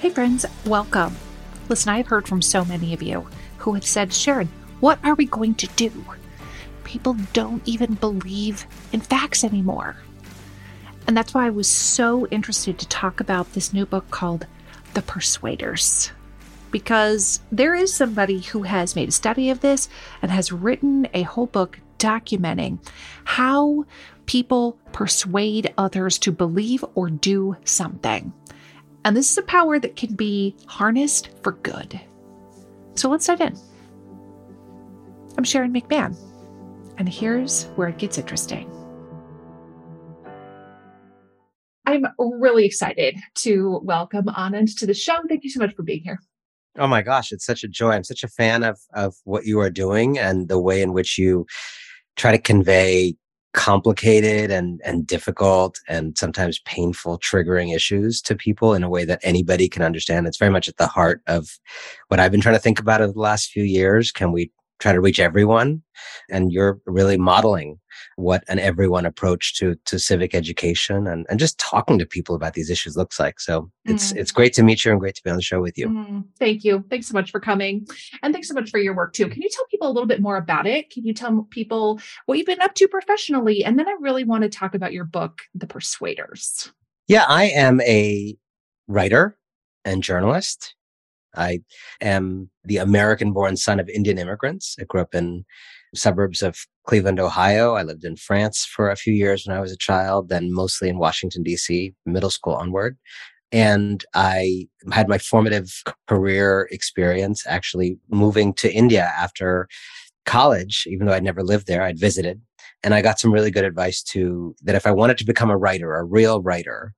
Hey, friends, welcome. Listen, I've heard from so many of you who have said, Sharon, what are we going to do? People don't even believe in facts anymore. And that's why I was so interested to talk about this new book called The Persuaders. Because there is somebody who has made a study of this and has written a whole book documenting how people persuade others to believe or do something. And this is a power that can be harnessed for good. So let's dive in. I'm Sharon McMahon, and here's where it gets interesting. I'm really excited to welcome Anand to the show. Thank you so much for being here. Oh my gosh, it's such a joy. I'm such a fan of of what you are doing and the way in which you try to convey complicated and and difficult and sometimes painful triggering issues to people in a way that anybody can understand. It's very much at the heart of what i've been trying to think about over the last few years. Can we try to reach everyone and you're really modeling what an everyone approach to to civic education and, and just talking to people about these issues looks like. So it's mm. it's great to meet you and great to be on the show with you. Mm. thank you. Thanks so much for coming and thanks so much for your work too. Can you tell people a little bit more about it? Can you tell people what you've been up to professionally? And then i really want to talk about your book the persuaders. Yeah i am a writer and journalist I am the American born son of Indian immigrants. I grew up in suburbs of Cleveland, Ohio. I lived in France for a few years when I was a child, then mostly in Washington, D.C., middle school onward. And I had my formative career experience actually moving to India after college, even though I'd never lived there, I'd visited. And I got some really good advice to that if I wanted to become a writer, a real writer,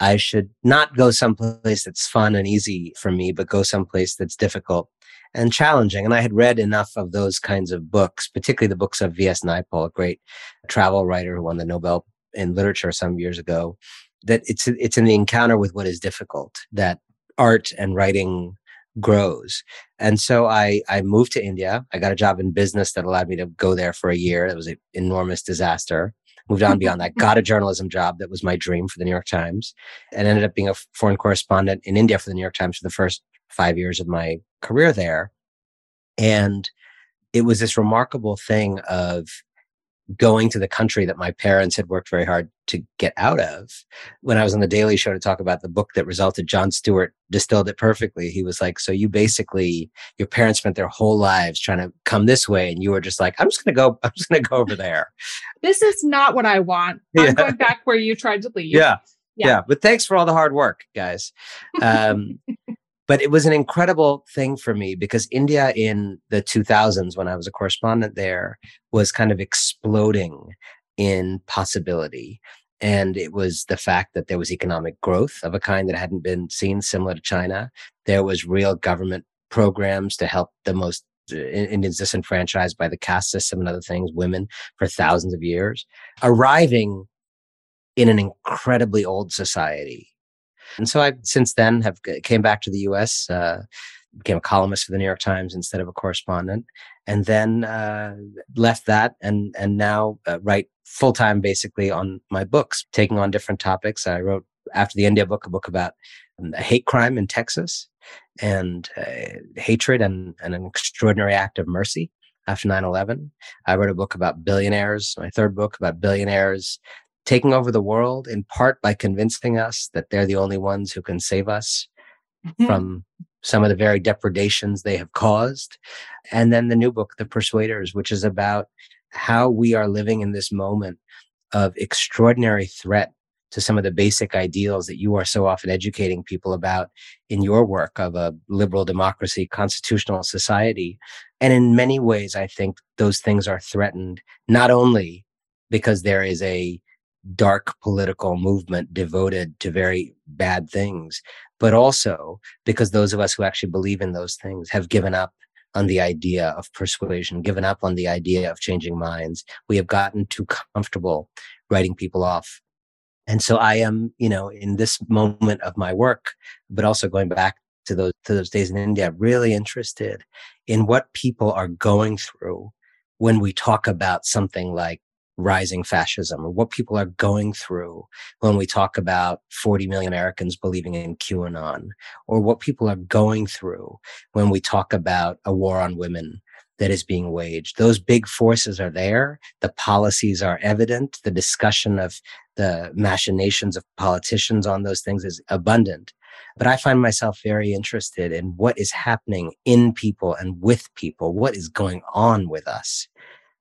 I should not go someplace that's fun and easy for me, but go someplace that's difficult and challenging. And I had read enough of those kinds of books, particularly the books of V.S. Naipaul, a great travel writer who won the Nobel in literature some years ago, that it's it's in the encounter with what is difficult that art and writing grows. And so I I moved to India. I got a job in business that allowed me to go there for a year. It was an enormous disaster moved on beyond that, got a journalism job that was my dream for the New York Times, and ended up being a foreign correspondent in India for the New York Times for the first five years of my career there. And it was this remarkable thing of going to the country that my parents had worked very hard to get out of. When I was on the Daily Show to talk about the book that resulted, Jon Stewart distilled it perfectly. He was like, So you basically, your parents spent their whole lives trying to come this way, and you were just like, I'm just going to go, I'm just going to go over there. This is not what I want. I'm going back where you tried to leave. Yeah. Yeah. yeah. But thanks for all the hard work, guys. Um, but it was an incredible thing for me because India in the 2000s, when I was a correspondent there, was kind of exploding in possibility. And it was the fact that there was economic growth of a kind that hadn't been seen, similar to China. There was real government programs to help the most uh, Indians disenfranchised by the caste system and other things, women for thousands of years, arriving in an incredibly old society and so I, since then, have came back to the U.S. Uh, became a columnist for the New York Times instead of a correspondent, and then uh, left that and and now uh, write full time basically on my books, taking on different topics. I wrote after the India book a book about um, a hate crime in Texas and uh, hatred and, and an extraordinary act of mercy after 9-11 i wrote a book about billionaires my third book about billionaires taking over the world in part by convincing us that they're the only ones who can save us mm-hmm. from some of the very depredations they have caused. And then the new book, The Persuaders, which is about how we are living in this moment of extraordinary threat to some of the basic ideals that you are so often educating people about in your work of a liberal democracy, constitutional society. And in many ways, I think those things are threatened not only because there is a dark political movement devoted to very bad things, but also because those of us who actually believe in those things have given up on the idea of persuasion, given up on the idea of changing minds. We have gotten too comfortable writing people off. And so I am, you know, in this moment of my work, but also going back to those, to those days in India, really interested in what people are going through when we talk about something like rising fascism or what people are going through when we talk about 40 million Americans believing in QAnon or what people are going through when we talk about a war on women that is being waged. Those big forces are there. The policies are evident. The discussion of the machinations of politicians on those things is abundant. But I find myself very interested in what is happening in people and with people, what is going on with us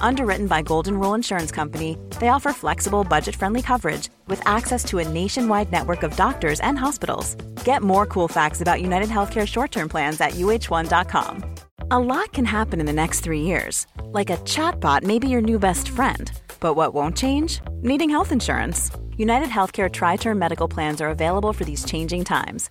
Underwritten by Golden Rule Insurance Company, they offer flexible, budget friendly coverage with access to a nationwide network of doctors and hospitals. Get more cool facts about United Healthcare short term plans at uh1.com. A lot can happen in the next three years. Like a chatbot may be your new best friend. But what won't change? Needing health insurance. United Healthcare Tri Term Medical Plans are available for these changing times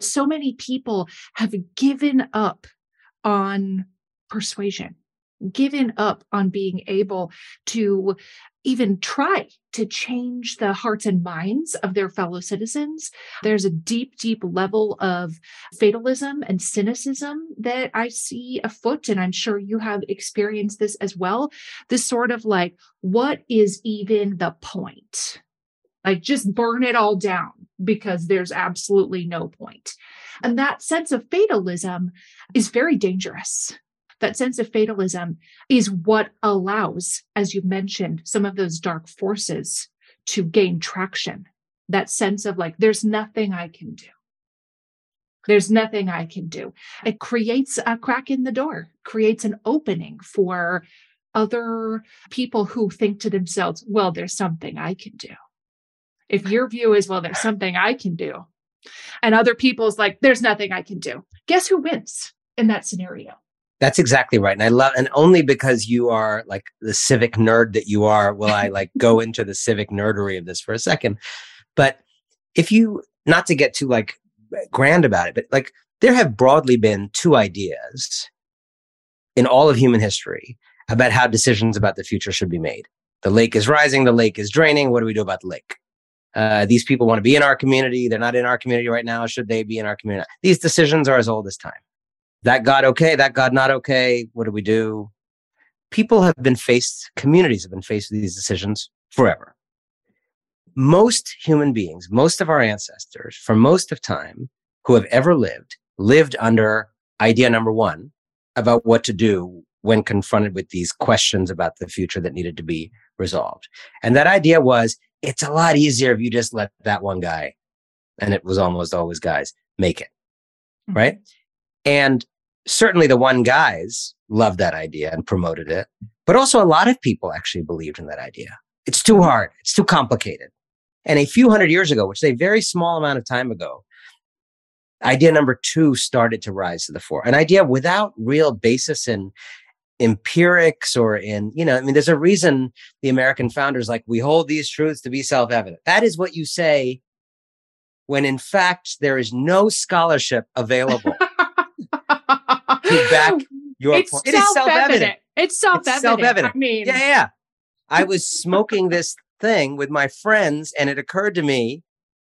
so many people have given up on persuasion, given up on being able to even try to change the hearts and minds of their fellow citizens. There's a deep, deep level of fatalism and cynicism that I see afoot, and I'm sure you have experienced this as well. This sort of like, what is even the point? Like, just burn it all down because there's absolutely no point. And that sense of fatalism is very dangerous. That sense of fatalism is what allows, as you mentioned, some of those dark forces to gain traction. That sense of like, there's nothing I can do. There's nothing I can do. It creates a crack in the door, creates an opening for other people who think to themselves, well, there's something I can do if your view is, well, there's something I can do, and other people's like, there's nothing I can do, guess who wins in that scenario? That's exactly right. And I love, and only because you are like the civic nerd that you are, will I like go into the civic nerdery of this for a second. But if you, not to get too like grand about it, but like there have broadly been two ideas in all of human history about how decisions about the future should be made. The lake is rising, the lake is draining. What do we do about the lake? Uh, these people want to be in our community. They're not in our community right now. Should they be in our community? These decisions are as old as time. That God okay, that God not okay. What do we do? People have been faced, communities have been faced with these decisions forever. Most human beings, most of our ancestors, for most of time, who have ever lived, lived under idea number one about what to do when confronted with these questions about the future that needed to be resolved. And that idea was it's a lot easier if you just let that one guy, and it was almost always guys, make it. Mm-hmm. Right. And certainly the one guys loved that idea and promoted it. But also a lot of people actually believed in that idea. It's too hard. It's too complicated. And a few hundred years ago, which is a very small amount of time ago, idea number two started to rise to the fore. An idea without real basis in empirics or in, you know, I mean, there's a reason the American founders like, we hold these truths to be self evident. That is what you say when in fact there is no scholarship available to back your it's point. It is self evident. It's self evident. Self evident. I mean, yeah, yeah. I was smoking this thing with my friends and it occurred to me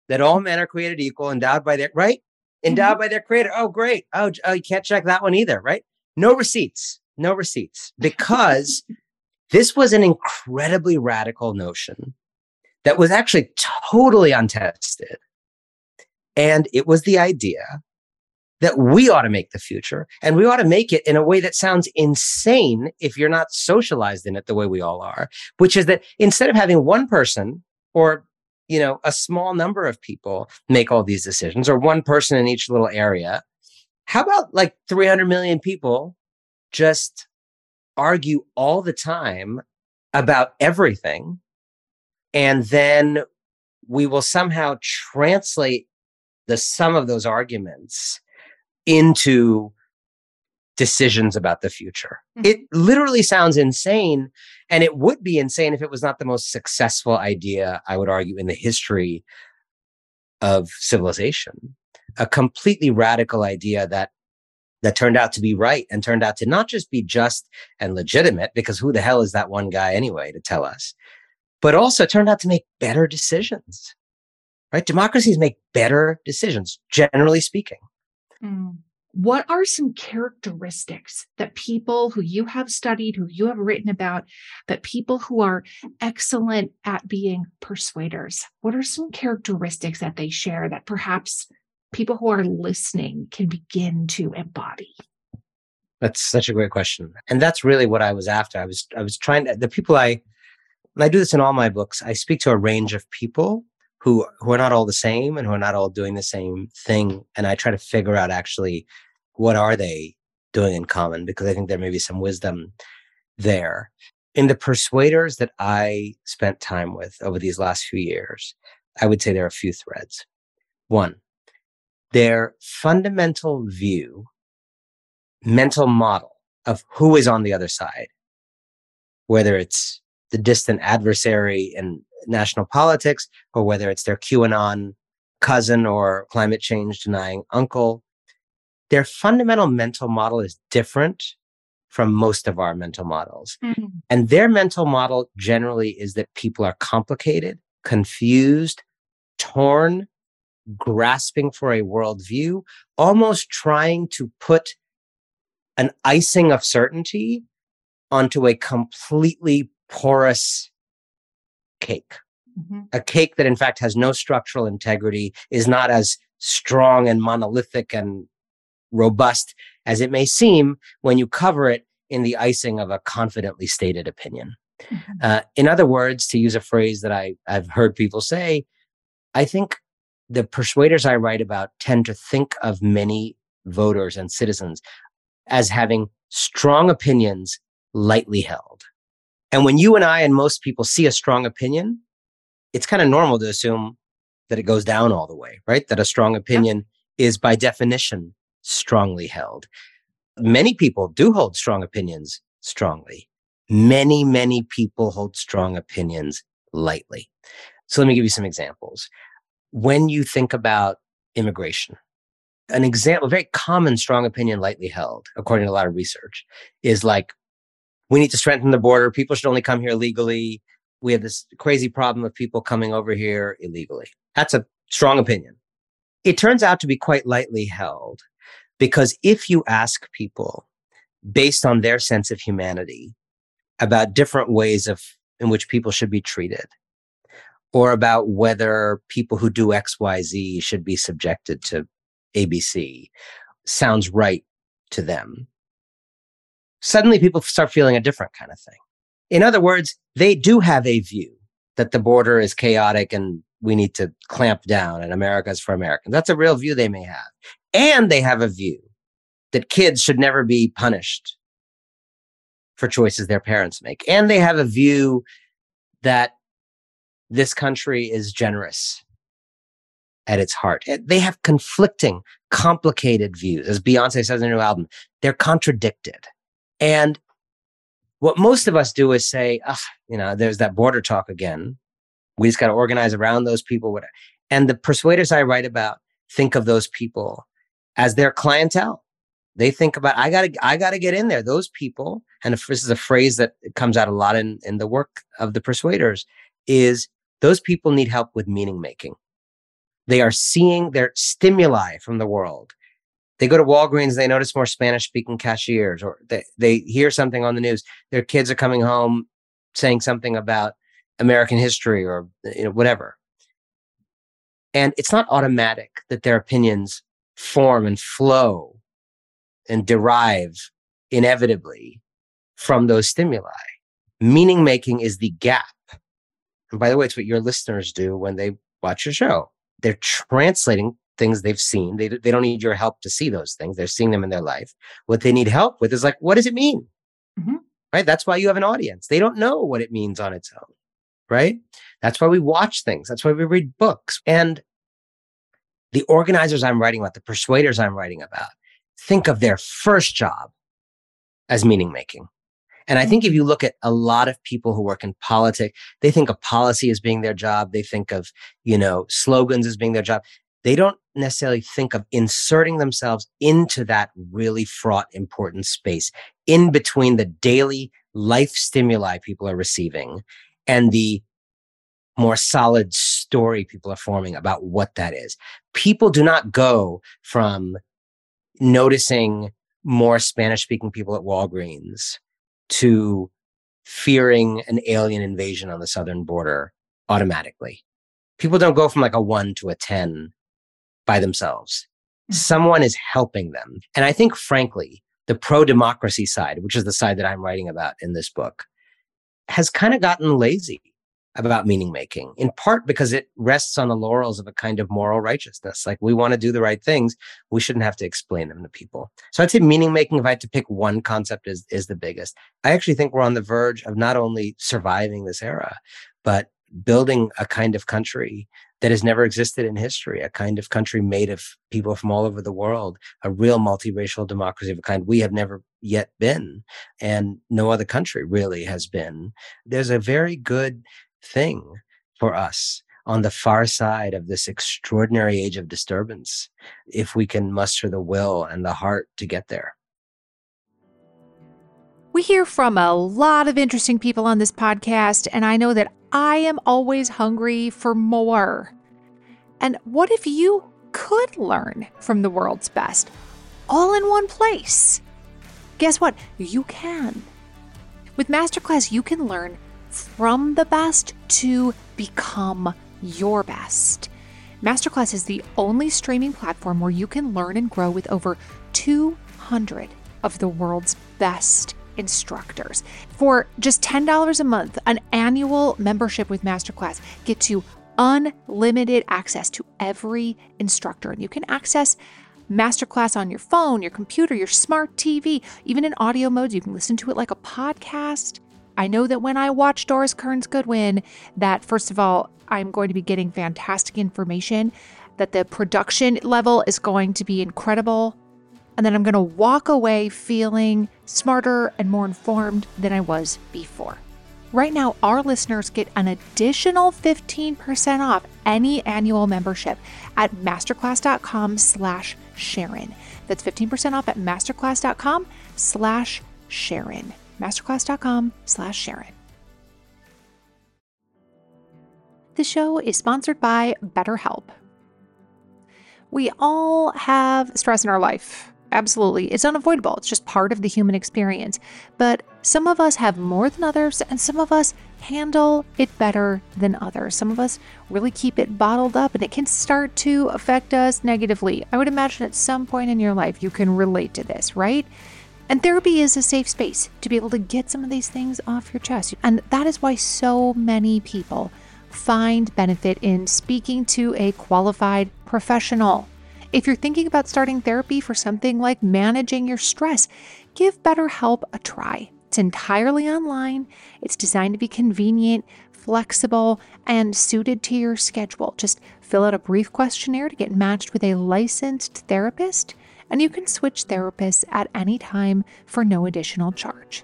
that all men are created equal, endowed by their right, endowed Mhm. by their creator. Oh, great. Oh, oh, you can't check that one either, right? No receipts, no receipts, because this was an incredibly radical notion that was actually totally untested. And it was the idea that we ought to make the future and we ought to make it in a way that sounds insane if you're not socialized in it the way we all are, which is that instead of having one person or you know a small number of people make all these decisions or one person in each little area, how about like 300 million people just argue all the time about everything and then we will somehow translate the sum of those arguments into decisions about the future. Mm-hmm. It literally sounds insane. And it would be insane if it was not the most successful idea, I would argue, in the history of civilization. A completely radical idea that that turned out to be right and turned out to not just be just and legitimate, because who the hell is that one guy anyway to tell us, but also turned out to make better decisions. Right? Democracies make better decisions, generally speaking. Mm. What are some characteristics that people who you have studied, who you have written about, that people who are excellent at being persuaders, what are some characteristics that they share that perhaps people who are listening can begin to embody? That's such a great question. And that's really what I was after. I was I was trying to the people I and I do this in all my books, I speak to a range of people who who are not all the same and who are not all doing the same thing. And I try to figure out actually what are they doing in common because I think there may be some wisdom there. In the persuaders that I spent time with over these last few years, I would say there are a few threads. One, their fundamental view, mental model of who is on the other side, whether it's the distant adversary in national politics or whether it's their QAnon cousin or climate change denying uncle. Their fundamental mental model is different from most of our mental models. Mm-hmm. And their mental model generally is that people are complicated, confused, torn, grasping for a worldview, almost trying to put an icing of certainty onto a completely porous cake. Mhm. A cake that, in fact, has no structural integrity, is not as strong and monolithic and robust as it may seem when you cover it in the icing of a confidently stated opinion. Mhm. Uh, in other words, to use a phrase that I, I've heard people say, I think the persuaders I write about tend to think of many voters and citizens as having strong opinions lightly held. And when you and I and most people see a strong opinion, it's kind of normal to assume that it goes down all the way, right? That a strong opinion is by definition strongly held. Many people do hold strong opinions strongly. Many, many people hold strong opinions lightly. So let me give you some examples. When you think about immigration, an example, a very common strong opinion lightly held, according to a lot of research, is like, we need to strengthen the border. People should only come here legally. We have this crazy problem of people coming over here illegally. That's a strong opinion. It turns out to be quite lightly held because if you ask people based on their sense of humanity about different ways of in which people should be treated or about whether people who do xyz should be subjected to abc sounds right to them. Suddenly people start feeling a different kind of thing. In other words they do have a view that the border is chaotic and we need to clamp down and america's for americans. That's a real view they may have. And they have a view that kids should never be punished for choices their parents make. And they have a view that this country is generous at its heart. Eh, They have conflicting, complicated views. As Beyonce says in her new album, they're contradicted. And what most of us do is say, ah, you know, there's that border talk again. We just got to organize around those people. whatever." And the persuaders I write about think of those people as their clientele. They think about, I gotta, I gotta get in there. Those people, and this is a phrase that comes out a lot in, in the work of the persuaders, is those people need help with meaning making. They are seeing their stimuli from the world. They go to Walgreens, they notice more Spanish speaking cashiers, or they, they hear something on the news. Their kids are coming home saying something about American history or you know, whatever. And it's not automatic that their opinions form and flow and derive inevitably from those stimuli. Meaning making is the gap. And by the way, it's what your listeners do when they watch your show. They're translating things they've seen. They, they don't need your help to see those things. They're seeing them in their life. What they need help with is like, what does it mean? Mm-hmm. Right. That's why you have an audience. They don't know what it means on its own. Right. That's why we watch things. That's why we read books. And the organizers I'm writing about, the persuaders I'm writing about, think of their first job as meaning making. And I think if you look at a lot of people who work in politics, they think of policy as being their job. They think of, you know, slogans as being their job. They don't necessarily think of inserting themselves into that really fraught, important space in between the daily life stimuli people are receiving and the more solid story people are forming about what that is. People do not go from noticing more Spanish speaking people at Walgreens to fearing an alien invasion on the southern border automatically. People don't go from like a one to a 10 by themselves. Mm-hmm. Someone is helping them. And I think, frankly, the pro democracy side, which is the side that I'm writing about in this book, has kind of gotten lazy about meaning making, in part because it rests on the laurels of a kind of moral righteousness. Like we want to do the right things. We shouldn't have to explain them to people. So I'd say meaning making, if I had to pick one concept, is, is the biggest. I actually think we're on the verge of not only surviving this era, but building a kind of country that has never existed in history, a kind of country made of people from all over the world, a real multiracial democracy of a kind we have never yet been, and no other country really has been. There's a very good thing for us on the far side of this extraordinary age of disturbance if we can muster the will and the heart to get there. We hear from a lot of interesting people on this podcast, and I know that I am always hungry for more. And what if you could learn from the world's best all in one place? Guess what? You can. With Masterclass, you can learn from the best to become your best. Masterclass is the only streaming platform where you can learn and grow with over 200 of the world's best instructors. For just $10 a month, an annual membership with Masterclass gets you unlimited access to every instructor. And you can access Masterclass on your phone, your computer, your smart TV, even in audio modes. You can listen to it like a podcast. I know that when I watch Doris Kearns Goodwin, that first of all, I'm going to be getting fantastic information, that the production level is going to be incredible, and then I'm going to walk away feeling smarter and more informed than I was before. Right now, our listeners get an additional 15% off any annual membership at masterclass.com slash Sharon. That's 15% off at masterclass.com slash Sharon masterclass.com slash Sharon. The show is sponsored by BetterHelp. We all have stress in our life. Absolutely. It's unavoidable. It's just part of the human experience. But some of us have more than others, and some of us handle it better than others. Some of us really keep it bottled up, and it can start to affect us negatively. I would imagine at some point in your life you can relate to this, right? And therapy is a safe space to be able to get some of these things off your chest. And that is why so many people find benefit in speaking to a qualified professional. If you're thinking about starting therapy for something like managing your stress, give BetterHelp a try. It's entirely online, it's designed to be convenient, flexible, and suited to your schedule. Just fill out a brief questionnaire to get matched with a licensed therapist and you can switch therapists at any time for no additional charge.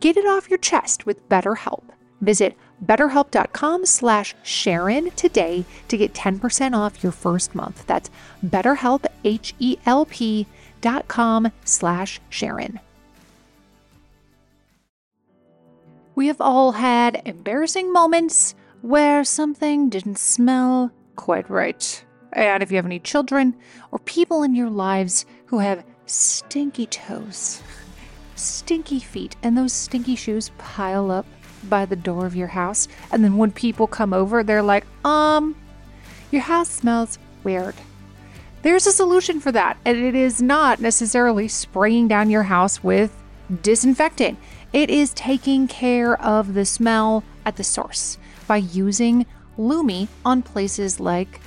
Get it off your chest with BetterHelp. Visit betterhelp.com slash Sharon today to get 10% off your first month. That's betterhelp, H-E-L-P dot com slash Sharon. We have all had embarrassing moments where something didn't smell quite right. And if you have any children or people in your lives who have stinky toes, stinky feet, and those stinky shoes pile up by the door of your house, and then when people come over, they're like, um, your house smells weird. There's a solution for that, and it is not necessarily spraying down your house with disinfectant. It is taking care of the smell at the source by using Lume on places like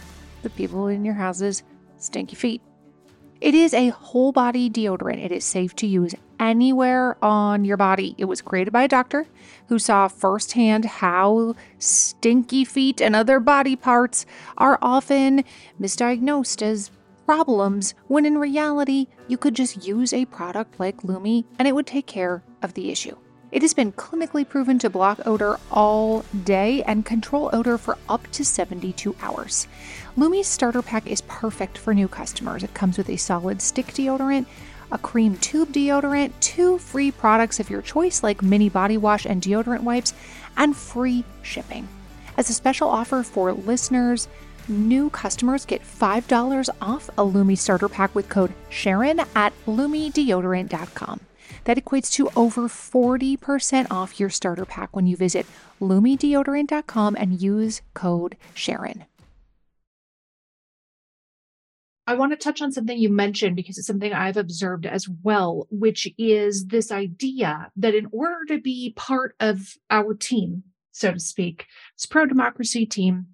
the people in your house's stinky feet. It is a whole body deodorant. It is safe to use anywhere on your body. It was created by a doctor who saw firsthand how stinky feet and other body parts are often misdiagnosed as problems when in reality you could just use a product like Lume and it would take care of the issue. It has been clinically proven to block odor all day and control odor for up to 72 hours. Lume's starter pack is perfect for new customers. It comes with a solid stick deodorant, a cream tube deodorant, two free products of your choice like mini body wash and deodorant wipes, and free shipping. As a special offer for listeners, new customers get $5 off a Lume starter pack with code Sharon at LumeDeodorant.com. That equates to over 40% off your starter pack when you visit LumeDeodorant.com and use code Sharon. I want to touch on something you mentioned because it's something I've observed as well, which is this idea that in order to be part of our team, so to speak, this pro democracy team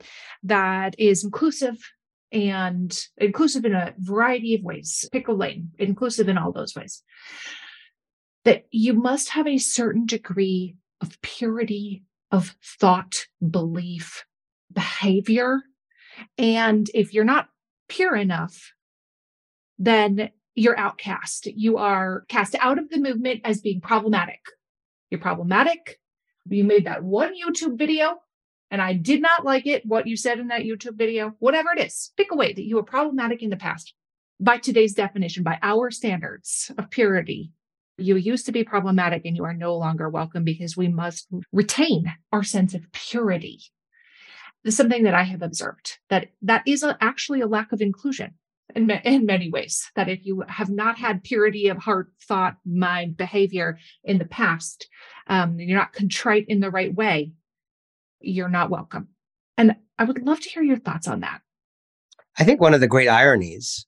that is inclusive and inclusive in a variety of ways, pick a lane, inclusive in all those ways that you must have a certain degree of purity of thought, belief, behavior. And if you're not pure enough, then you're outcast. You are cast out of the movement as being problematic. You're problematic. You made that one YouTube video and I did not like it, what you said in that YouTube video, whatever it is, pick a way that you were problematic in the past by today's definition, by our standards of purity you used to be problematic and you are no longer welcome because we must retain our sense of purity. Something that I have observed that that is a, actually a lack of inclusion in, in many ways. That if you have not had purity of heart, thought, mind, behavior in the past, um, you're not contrite in the right way, you're not welcome. And I would love to hear your thoughts on that. I think one of the great ironies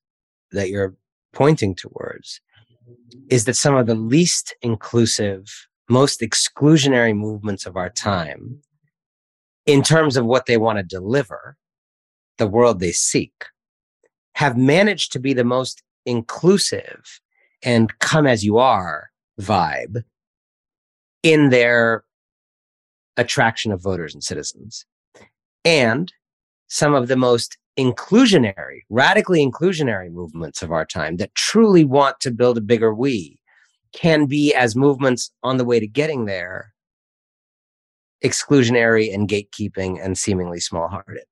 that you're pointing towards is that some of the least inclusive, most exclusionary movements of our time, in terms of what they want to deliver, the world they seek, have managed to be the most inclusive and come as you are vibe in their attraction of voters and citizens. And some of the most inclusionary, radically inclusionary movements of our time that truly want to build a bigger we can be as movements on the way to getting there exclusionary and gatekeeping and seemingly small hearted.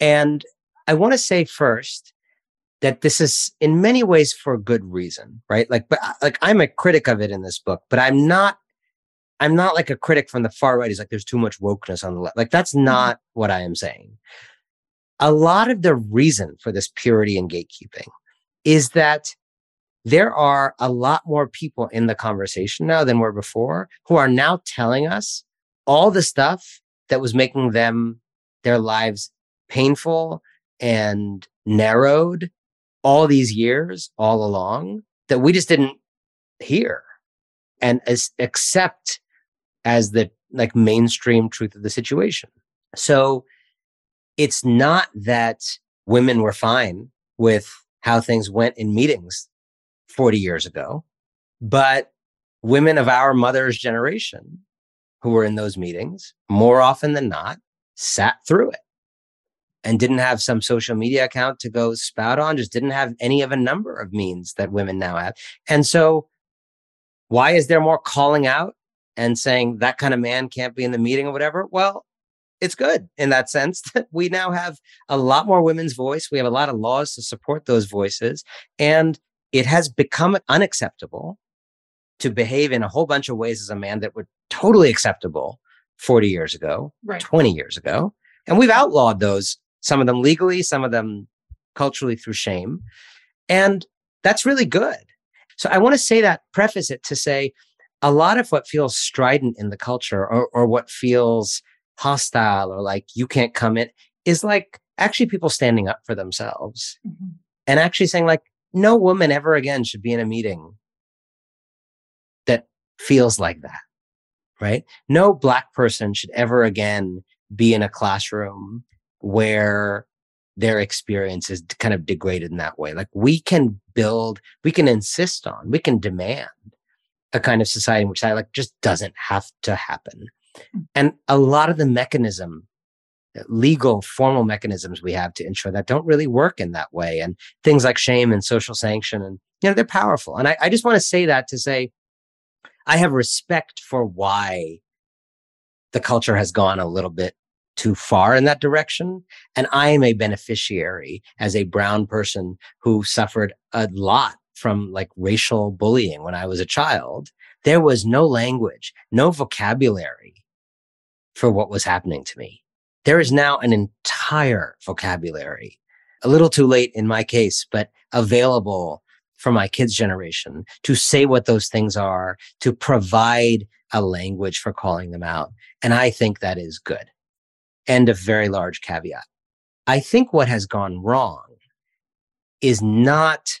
And I want to say first that this is in many ways for good reason, right? Like, but like I'm a critic of it in this book, but I'm not, I'm not like a critic from the far right. He's like, there's too much wokeness on the left. Like, that's mm-hmm. not what I am saying a lot of the reason for this purity and gatekeeping is that there are a lot more people in the conversation now than were before who are now telling us all the stuff that was making them their lives painful and narrowed all these years all along that we just didn't hear and as accept as the like mainstream truth of the situation. So it's not that women were fine with how things went in meetings 40 years ago, but women of our mother's generation who were in those meetings more often than not sat through it and didn't have some social media account to go spout on, just didn't have any of a number of means that women now have. And so, why is there more calling out and saying that kind of man can't be in the meeting or whatever? Well, it's good in that sense that we now have a lot more women's voice. We have a lot of laws to support those voices. And it has become unacceptable to behave in a whole bunch of ways as a man that were totally acceptable 40 years ago, right. 20 years ago. And we've outlawed those some of them legally, some of them culturally through shame. And that's really good. So I want to say that, preface it to say a lot of what feels strident in the culture or, or what feels hostile or like you can't come in is like actually people standing up for themselves mm-hmm. and actually saying like no woman ever again should be in a meeting feels like that right? No black person should ever again be in a classroom where their experience is kind of degraded in that way. Like we can build we can insist on we can demand a kind of society in which that like just doesn't have to happen. Hmm. and a lot of the mechanism legal formal mechanisms we have to ensure that don't really work in that way. And things like shame and social sanction and you know they're powerful. And i, I just want to say that to say i have respect for why the culture has gone a little bit too far in that direction and i am a beneficiary as a brown person who suffered a lot from like racial bullying when i was a child. There was no language no vocabulary for what was happening to me. There is now an entire vocabulary, a little too late in my case, but available for my kids' generation to say what those things are, to provide a language for calling them out. And I think that is good. And a very large caveat. I think what has gone wrong is not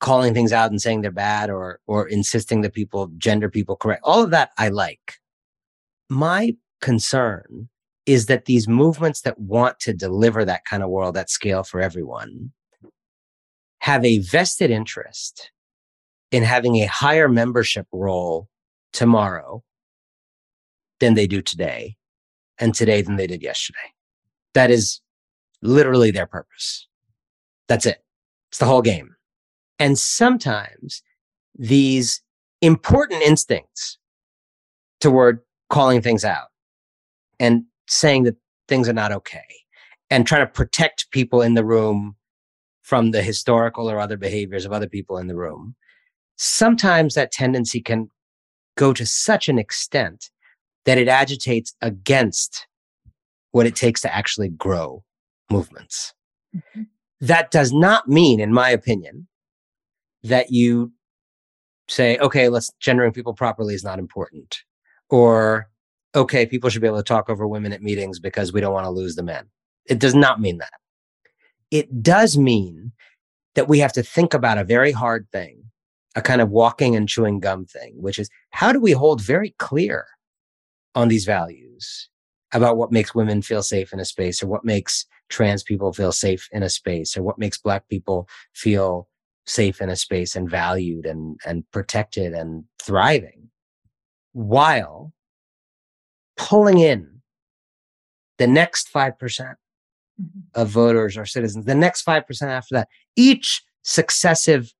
calling things out and saying they're bad or or insisting that people gender people correct. All of that I like. My concern is that these movements that want to deliver that kind of world at scale for everyone have a vested interest in having a higher membership role tomorrow than they do today, and today than they did yesterday. That is literally their purpose. That's it. It's the whole game. And sometimes these important instincts toward calling things out and saying that things are not okay and trying to protect people in the room from the historical or other behaviors of other people in the room. Sometimes that tendency can go to such an extent that it agitates against what it takes to actually grow movements. Mm-hmm. That does not mean, in my opinion, that you say, okay, let's gendering people properly is not important. Or okay, people should be able to talk over women at meetings because we don't want to lose the men. It does not mean that. It does mean that we have to think about a very hard thing, a kind of walking and chewing gum thing, which is how do we hold very clear on these values about what makes women feel safe in a space or what makes trans people feel safe in a space or what makes black people feel safe in a space and valued and, and protected and thriving while pulling in the next 5% percent mm hmm of voters or citizens, the next 5% after that, each successive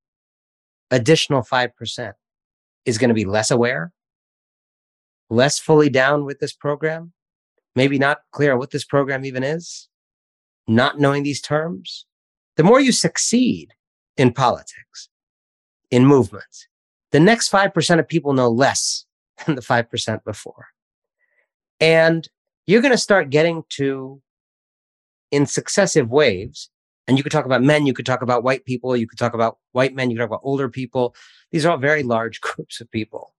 additional 5% is going to be less aware, less fully down with this program, maybe not clear what this program even is, not knowing these terms. The more you succeed in politics, in movements, the next 5% of people know less than the 5% before. And you're going to start getting to, in successive waves, and you could talk about men, you could talk about white people, you could talk about white men, you could talk about older people. These are all very large groups of people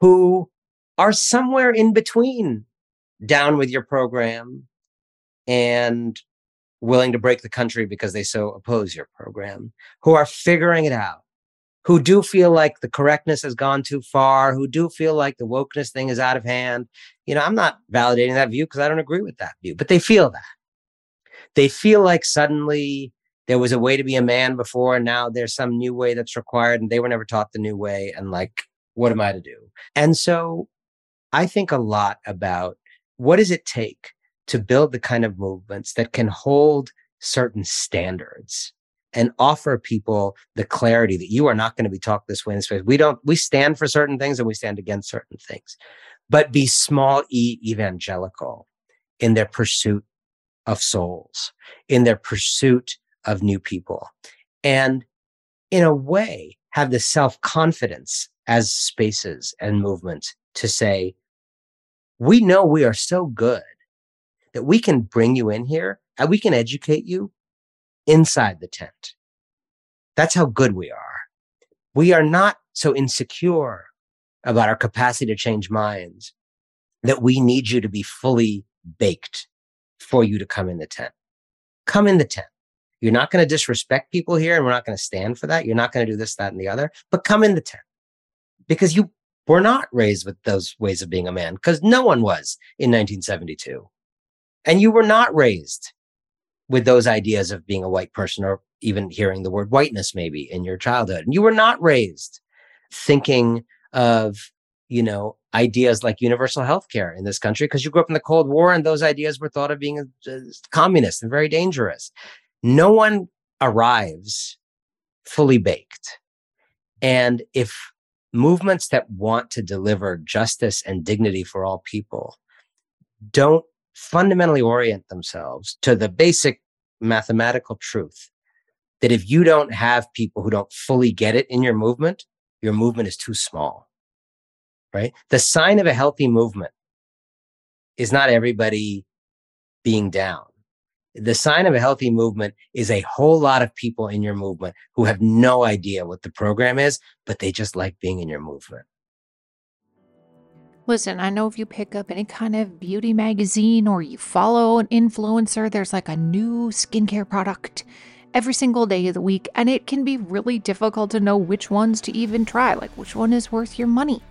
who are somewhere in between down with your program and willing to break the country because they so oppose your program, who are figuring it out, who do feel like the correctness has gone too far, who do feel like the wokeness thing is out of hand. You know, I'm not validating that view because I don't agree with that view, but they feel that. They feel like suddenly there was a way to be a man before, and now there's some new way that's required, and they were never taught the new way. And like, what am I to do? And so I think a lot about what does it take to build the kind of movements that can hold certain standards and offer people the clarity that you are not going to be talked this way in space. We don't, we stand for certain things and we stand against certain things, but be small e evangelical in their pursuit of souls, in their pursuit of new people. And in a way, have the self confidence as spaces and movements to say, we know we are so good that we can bring you in here and we can educate you inside the tent. That's how good we are. We are not so insecure about our capacity to change minds that we need you to be fully baked for you to come in the tent. Come in the tent. You're not going to disrespect people here and we're not going to stand for that. You're not going to do this, that, and the other, but come in the tent because you were not raised with those ways of being a man because no one was in 1972. And you were not raised with those ideas of being a white person or even hearing the word whiteness maybe in your childhood. And you were not raised thinking of, you know, ideas like universal health care in this country because you grew up in the Cold War and those ideas were thought of being communist and very dangerous. No one arrives fully baked. And if movements that want to deliver justice and dignity for all people don't fundamentally orient themselves to the basic mathematical truth that if you don't have people who don't fully get it in your movement, your movement is too small, right? The sign of a healthy movement is not everybody being down. The sign of a healthy movement is a whole lot of people in your movement who have no idea what the program is, but they just like being in your movement. Listen, I know if you pick up any kind of beauty magazine or you follow an influencer, there's like a new skincare product every single day of the week, and it can be really difficult to know which ones to even try, like which one is worth your money.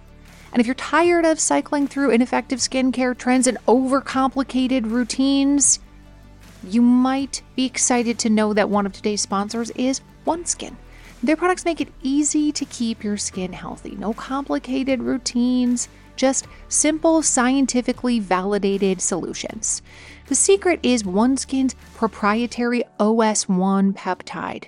And if you're tired of cycling through ineffective skincare trends and overcomplicated routines, you might be excited to know that one of today's sponsors is OneSkin. Their products make it easy to keep your skin healthy. No complicated routines, just simple, scientifically validated solutions. The secret is OneSkin's proprietary OS1 peptide.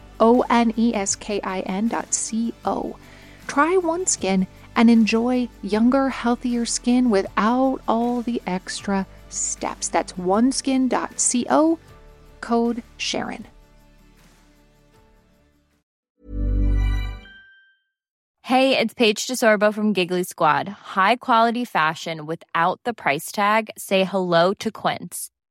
O N E S K I N.co. Try OneSkin and enjoy younger, healthier skin without all the extra steps. That's oneskin.co, code Sharon. Hey, it's Paige DeSorbo from Giggly Squad. High quality fashion without the price tag? Say hello to Quince.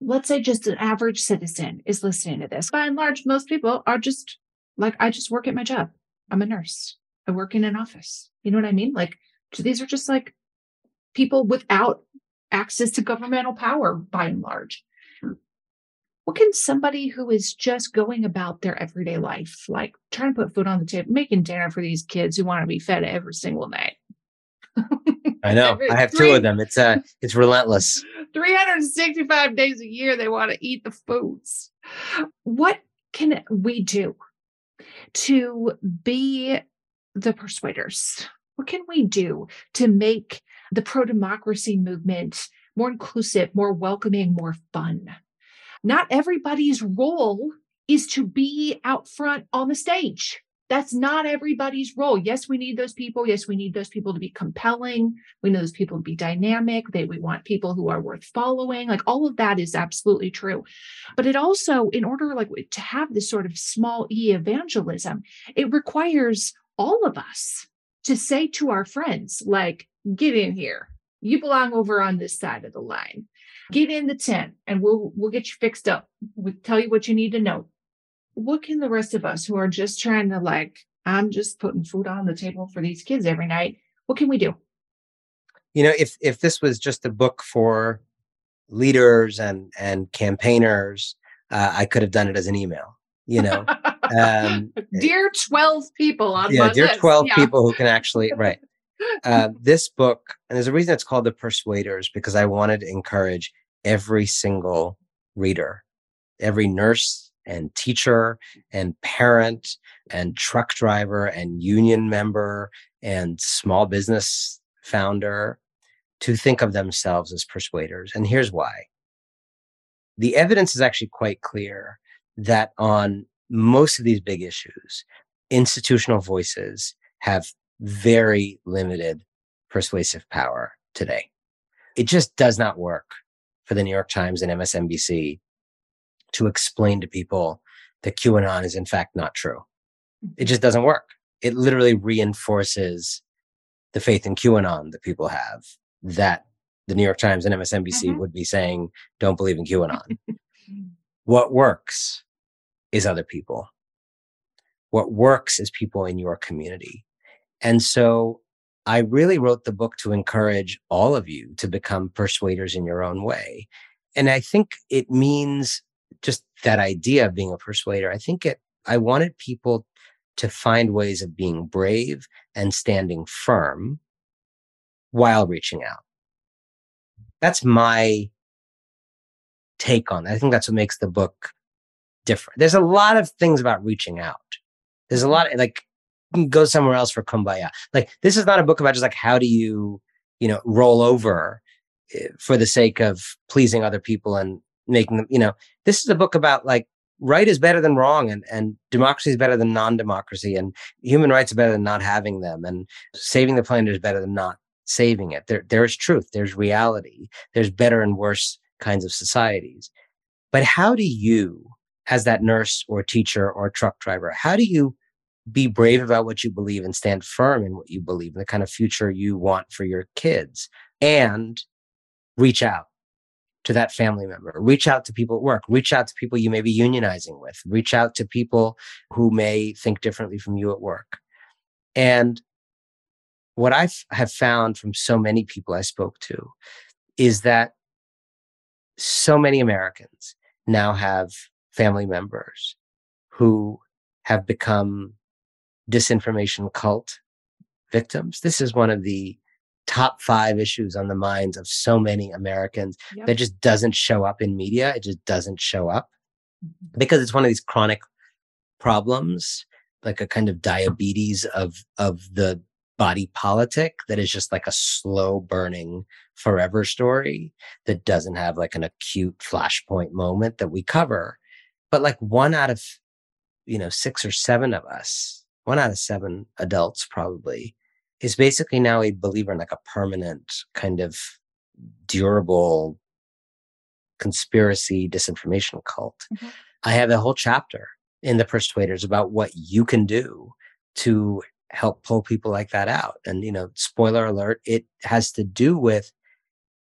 Let's say just an average citizen is listening to this. By and large, most people are just like, I just work at my job. I'm a nurse. I work in an office. You know what I mean? Like these are just like people without access to governmental power by and large. What can somebody who is just going about their everyday life, like trying to put food on the table, making dinner for these kids who want to be fed every single night? I know. Every- I have three- two of them. It's uh it's relentless. 365 days a year they want to eat the foods. What can we do to be the persuaders? What can we do to make the pro democracy movement more inclusive, more welcoming, more fun? Not everybody's role is to be out front on the stage. That's not everybody's role. Yes, we need those people. Yes, we need those people to be compelling. We need those people to be dynamic. They we want people who are worth following. Like all of that is absolutely true. But it also, in order like to have this sort of small e evangelism, it requires all of us to say to our friends, like, get in here. You belong over on this side of the line. Get in the tent and we'll we'll get you fixed up. We'll tell you what you need to know what can the rest of us who are just trying to like i'm just putting food on the table for these kids every night what can we do You know, if if this was just a book for leaders and and campaigners, uh, I could have done it as an email. You know, um, dear 12 people on yeah, dear list. 12 Yeah. people who can actually right uh, this book and there's a reason it's called the persuaders because i wanted to encourage every single reader every nurse and teacher and parent and truck driver and union member and small business founder to think of themselves as persuaders and here's why the evidence is actually quite clear that on most of these big issues institutional voices have very limited persuasive power today. It just does not work for the New York Times and MSNBC to explain to people that QAnon is in fact not true. It just doesn't work. It literally reinforces the faith in QAnon that people have that the New York Times and MSNBC Mhm. would be saying, don't believe in QAnon. what works is other people. What works is people in your community. And so I really wrote the book to encourage all of you to become persuaders in your own way. And I think it means just that idea of being a persuader. I think it, I wanted people to find ways of being brave and standing firm while reaching out. That's my take on it. I think that's what makes the book different. There's a lot of things about reaching out. There's a lot of, like go somewhere else for kumbaya. Like this is not a book about just like how do you, you know, roll over eh, for the sake of pleasing other people and making them, you know, this is a book about like right is better than wrong and, and democracy is better than non-democracy and human rights are better than not having them and saving the planet is better than not saving it. There, there's truth. There's reality. There's better and worse kinds of societies. But how do you, as that nurse or teacher or truck driver, how do you be brave about what you believe and stand firm in what you believe, in the kind of future you want for your kids, and reach out to that family member, reach out to people at work, reach out to people you may be unionizing with, reach out to people who may think differently from you at work. And what I have found from so many people I spoke to is that so many Americans now have family members who have become disinformation cult victims. This is one of the top five issues on the minds of so many Americans Yep. that just doesn't show up in media. It just doesn't show up Mm-hmm. because it's one of these chronic problems, like a kind of diabetes of, of the body politic that is just like a slow burning forever story that doesn't have like an acute flashpoint moment that we cover. But like one out of, you know, six or seven of us, one out of seven adults probably is basically now a believer in like a permanent kind of durable conspiracy disinformation cult. Mhm. I have a whole chapter in the Persuaders about what you can do to help pull people like that out. And, you know, spoiler alert, it has to do with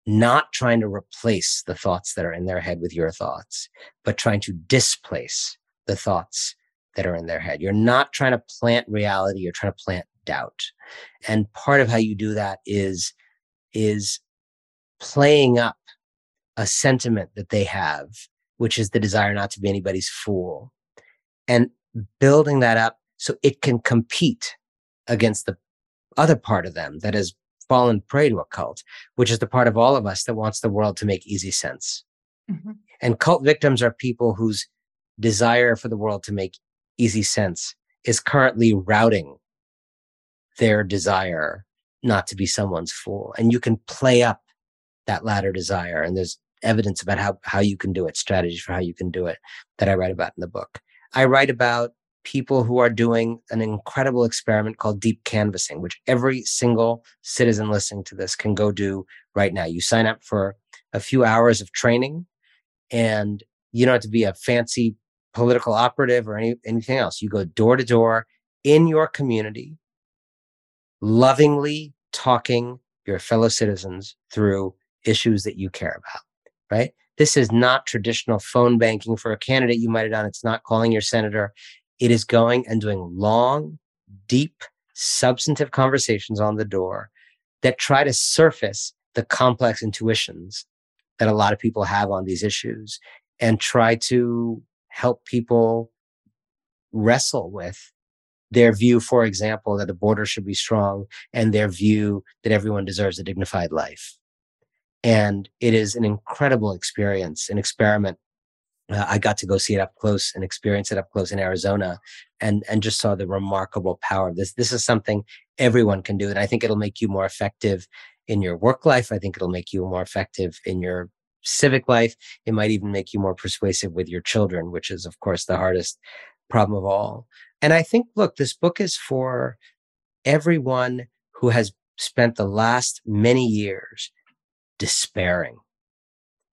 not trying to replace the thoughts that are in their head with your thoughts, but trying to displace the thoughts that are in their head. You're not trying to plant reality, you're trying to plant doubt. And part of how you do that is, is playing up a sentiment that they have, which is the desire not to be anybody's fool and building that up so it can compete against the other part of them that has fallen prey to a cult, which is the part of all of us that wants the world to make easy sense. Mm-hmm. And cult victims are people whose desire for the world to make easy sense is currently routing their desire not to be someone's fool. And you can play up that latter desire. And there's evidence about how, how you can do it, strategies for how you can do it that I write about in the book. I write about people who are doing an incredible experiment called deep canvassing, which every single citizen listening to this can go do right now. You sign up for a few hours of training and you don't have to be a fancy political operative or any, anything else. You go door to door in your community, lovingly talking your fellow citizens through issues that you care about, right? This is not traditional phone banking for a candidate you might have done. It's not calling your senator. It is going and doing long, deep, substantive conversations on the door that try to surface the complex intuitions that a lot of people have on these issues and try to help people wrestle with their view, for example, that the border should be strong and their view that everyone deserves a dignified life. And it is an incredible experience, an experiment. Uh, I got to go see it up close and experience it up close in Arizona and, and just saw the remarkable power of this. This is something everyone can do. And I think it'll make you more effective in your work life. I think it'll make you more effective in your civic life. It might even make you more persuasive with your children, which is, of course, the hardest problem of all. And I think, look, this book is for everyone who has spent the last many years despairing,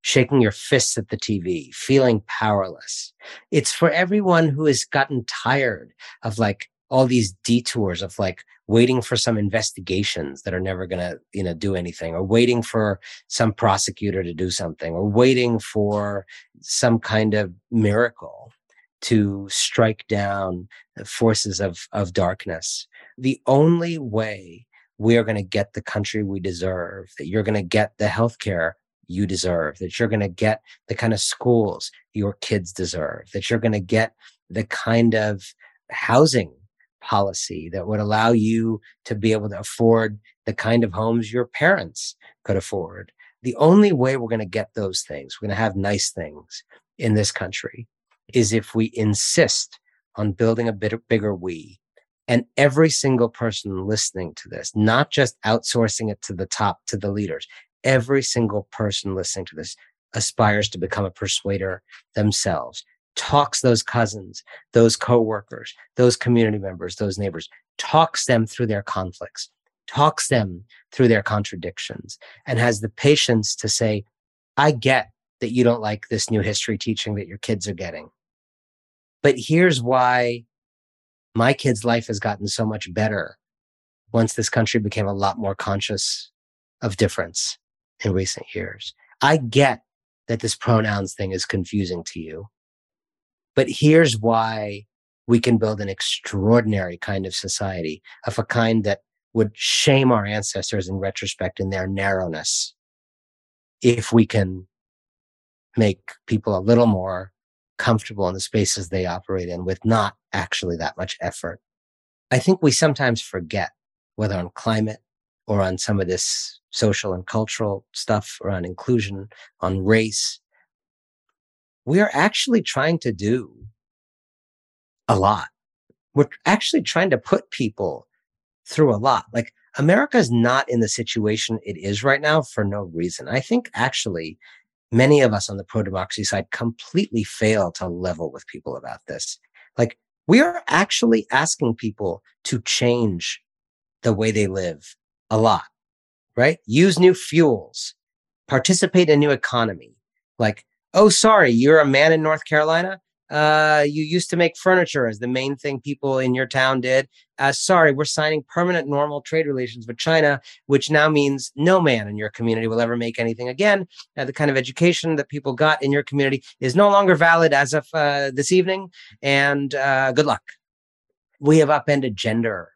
shaking your fists at the TV, feeling powerless. It's for everyone who has gotten tired of like all these detours of like waiting for some investigations that are never going to you know do anything or waiting for some prosecutor to do something or waiting for some kind of miracle to strike down the forces of of darkness the only way we are going to get the country we deserve, that you're going to get the health care you deserve, that you're going to get the kind of schools your kids deserve, that you're going to get the kind of housing policy that would allow you to be able to afford the kind of homes your parents could afford. The only way we're going to get those things, we're going to have nice things in this country, is if we insist on building a bit bigger we and every single person listening to this, not just outsourcing it to the top, to the leaders, every single person listening to this aspires to become a persuader themselves, talks those cousins, those coworkers, those community members, those neighbors, talks them through their conflicts, talks them through their contradictions, and has the patience to say, I get that you don't like this new history teaching that your kids are getting. But here's why my kid's life has gotten so much better once this country became a lot more conscious of difference in recent years. I get that this pronouns thing is confusing to you, but here's why we can build an extraordinary kind of society of a kind that would shame our ancestors in retrospect in their narrowness if we can make people a little more comfortable in the spaces they operate in with not actually that much effort. I think we sometimes forget, whether on climate or on some of this social and cultural stuff around inclusion, on race, we are actually trying to do a lot. We're actually trying to put people through a lot. Like America is not in the situation it is right now for no reason. I think actually many of us on the pro democracy side completely fail to level with people about this. Like we are actually asking people to change the way they live a lot, right? Use new fuels, participate in a new economy. Like, oh, sorry, you're a man in North Carolina uh, you used to make furniture as the main thing people in your town did. Uh, sorry, we're signing permanent normal trade relations with China, which now means no man in your community will ever make anything again. Uh, the kind of education that people got in your community is no longer valid as of uh, this evening. And uh, good luck. We have upended gender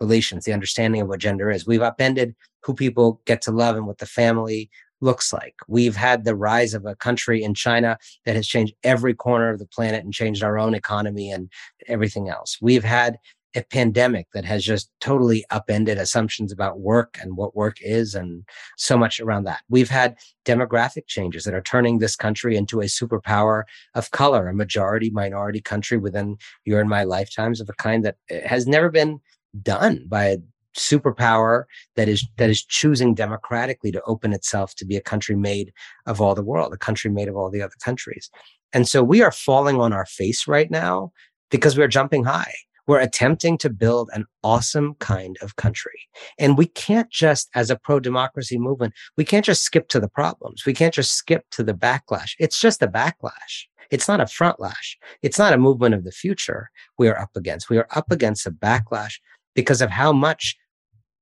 relations, the understanding of what gender is. We've upended who people get to love and what the family looks like. We've had the rise of a country in China that has changed every corner of the planet and changed our own economy and everything else. We've had a pandemic that has just totally upended assumptions about work and what work is and so much around that. We've had demographic changes that are turning this country into a superpower of color, a majority minority country within your and my lifetimes of a kind that has never been done by a superpower that is that is choosing democratically to open itself to be a country made of all the world, a country made of all the other countries. And so we are falling on our face right now because we're jumping high. We're attempting to build an awesome kind of country. And we can't just, as a pro democracy movement, we can't just skip to the problems. We can't just skip to the backlash. It's just a backlash. It's not a front lash. It's not a movement of the future we are up against. We are up against a backlash because of how much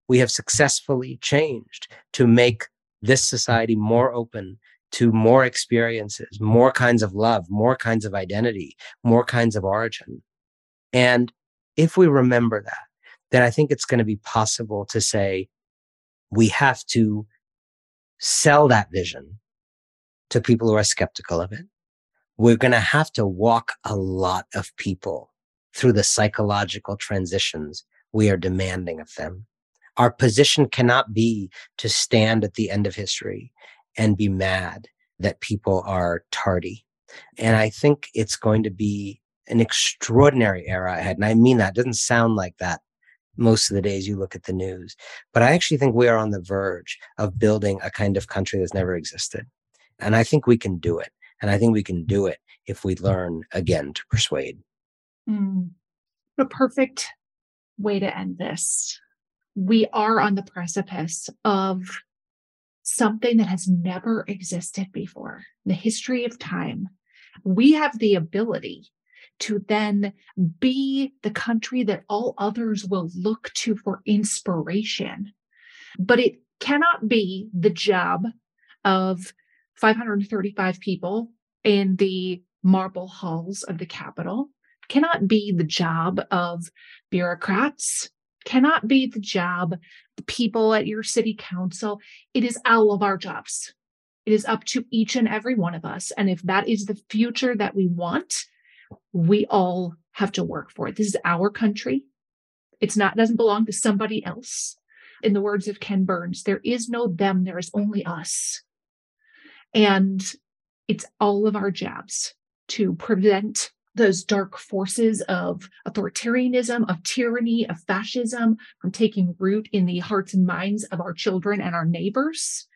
we have successfully changed to make this society more open to more experiences, more kinds of love, more kinds of identity, more kinds of origin. And if we remember that, then I think it's going to be possible to say we have to sell that vision to people who are skeptical of it. We're going to have to walk a lot of people through the psychological transitions we are demanding of them. Our position cannot be to stand at the end of history and be mad that people are tardy. And I think it's going to be an extraordinary era ahead. And I mean that. It doesn't sound like that most of the days you look at the news. But I actually think we are on the verge of building a kind of country that's never existed. And I think we can do it. And I think we can do it if we learn again to persuade. Mm. A perfect way to end this. We are on the precipice of something that has never existed before the history of time. We have the ability to then be the country that all others will look to for inspiration. But it cannot be the job of 535 people in the marble halls of the Capitol, cannot be the job of bureaucrats, cannot be the job the people at your city council. It is all of our jobs. It is up to each and every one of us. And if that is the future that we want, we all have to work for it. This is our country. It's not, doesn't belong to somebody else. In the words of Ken Burns, there is no them, there is only us. And it's all of our jobs to prevent those dark forces of authoritarianism, of tyranny, of fascism from taking root in the hearts and minds of our children and our neighbors.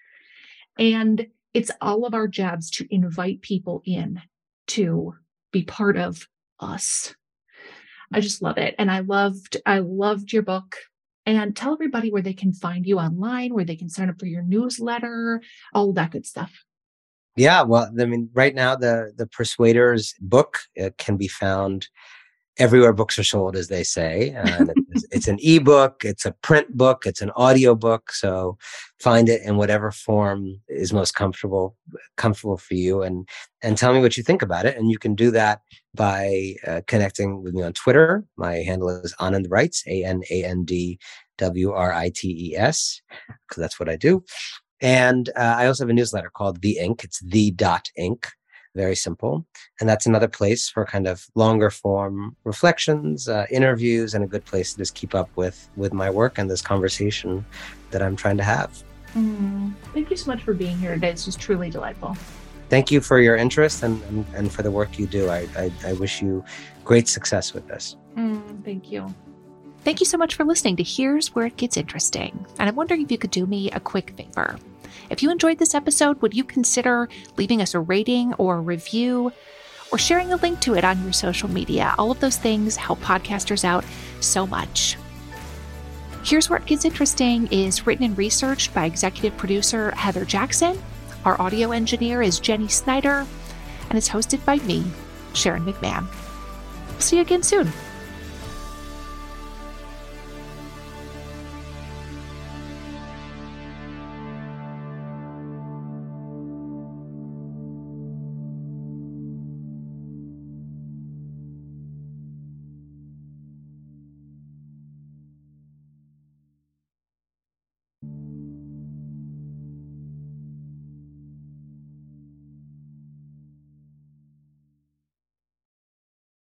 And it's all of our jobs to invite people in to be part of us. I just love it. And I loved, I loved your book. And tell everybody where they can find you online, where they can sign up for your newsletter, all that good stuff. Yeah, well, I mean, right now the the Persuaders book can be found everywhere books are sold, as they say. And it's, it's, an ebook, it's a print book, it's an audio book. So find it in whatever form is most comfortable comfortable for you, and and tell me what you think about it. And you can do that by uh, connecting with me on Twitter. My handle is Anand Writes, A N A N D W R I T E S, because that's what I do. And uh, I also have a newsletter called The Ink. It's the dot ink, very simple. And that's another place for kind of longer form reflections, uh, interviews, and a good place to just keep up with with my work and this conversation that I'm trying to have. Mm, thank you so much for being here today. This was truly delightful. Thank you for your interest and, and, and for the work you do. I, I, I wish you great success with this. Mm, thank you. Thank you so much for listening to Here's Where It Gets Interesting. And I'm wondering if you could do me a quick favor. If you enjoyed this episode, would you consider leaving us a rating or a review or sharing a link to it on your social media? All of those things help podcasters out so much. Here's Where It Gets Interesting is written and researched by executive producer Heather Jackson. Our audio engineer is Jenny Snyder, and it's hosted by me, Sharon McMahon. See you again soon.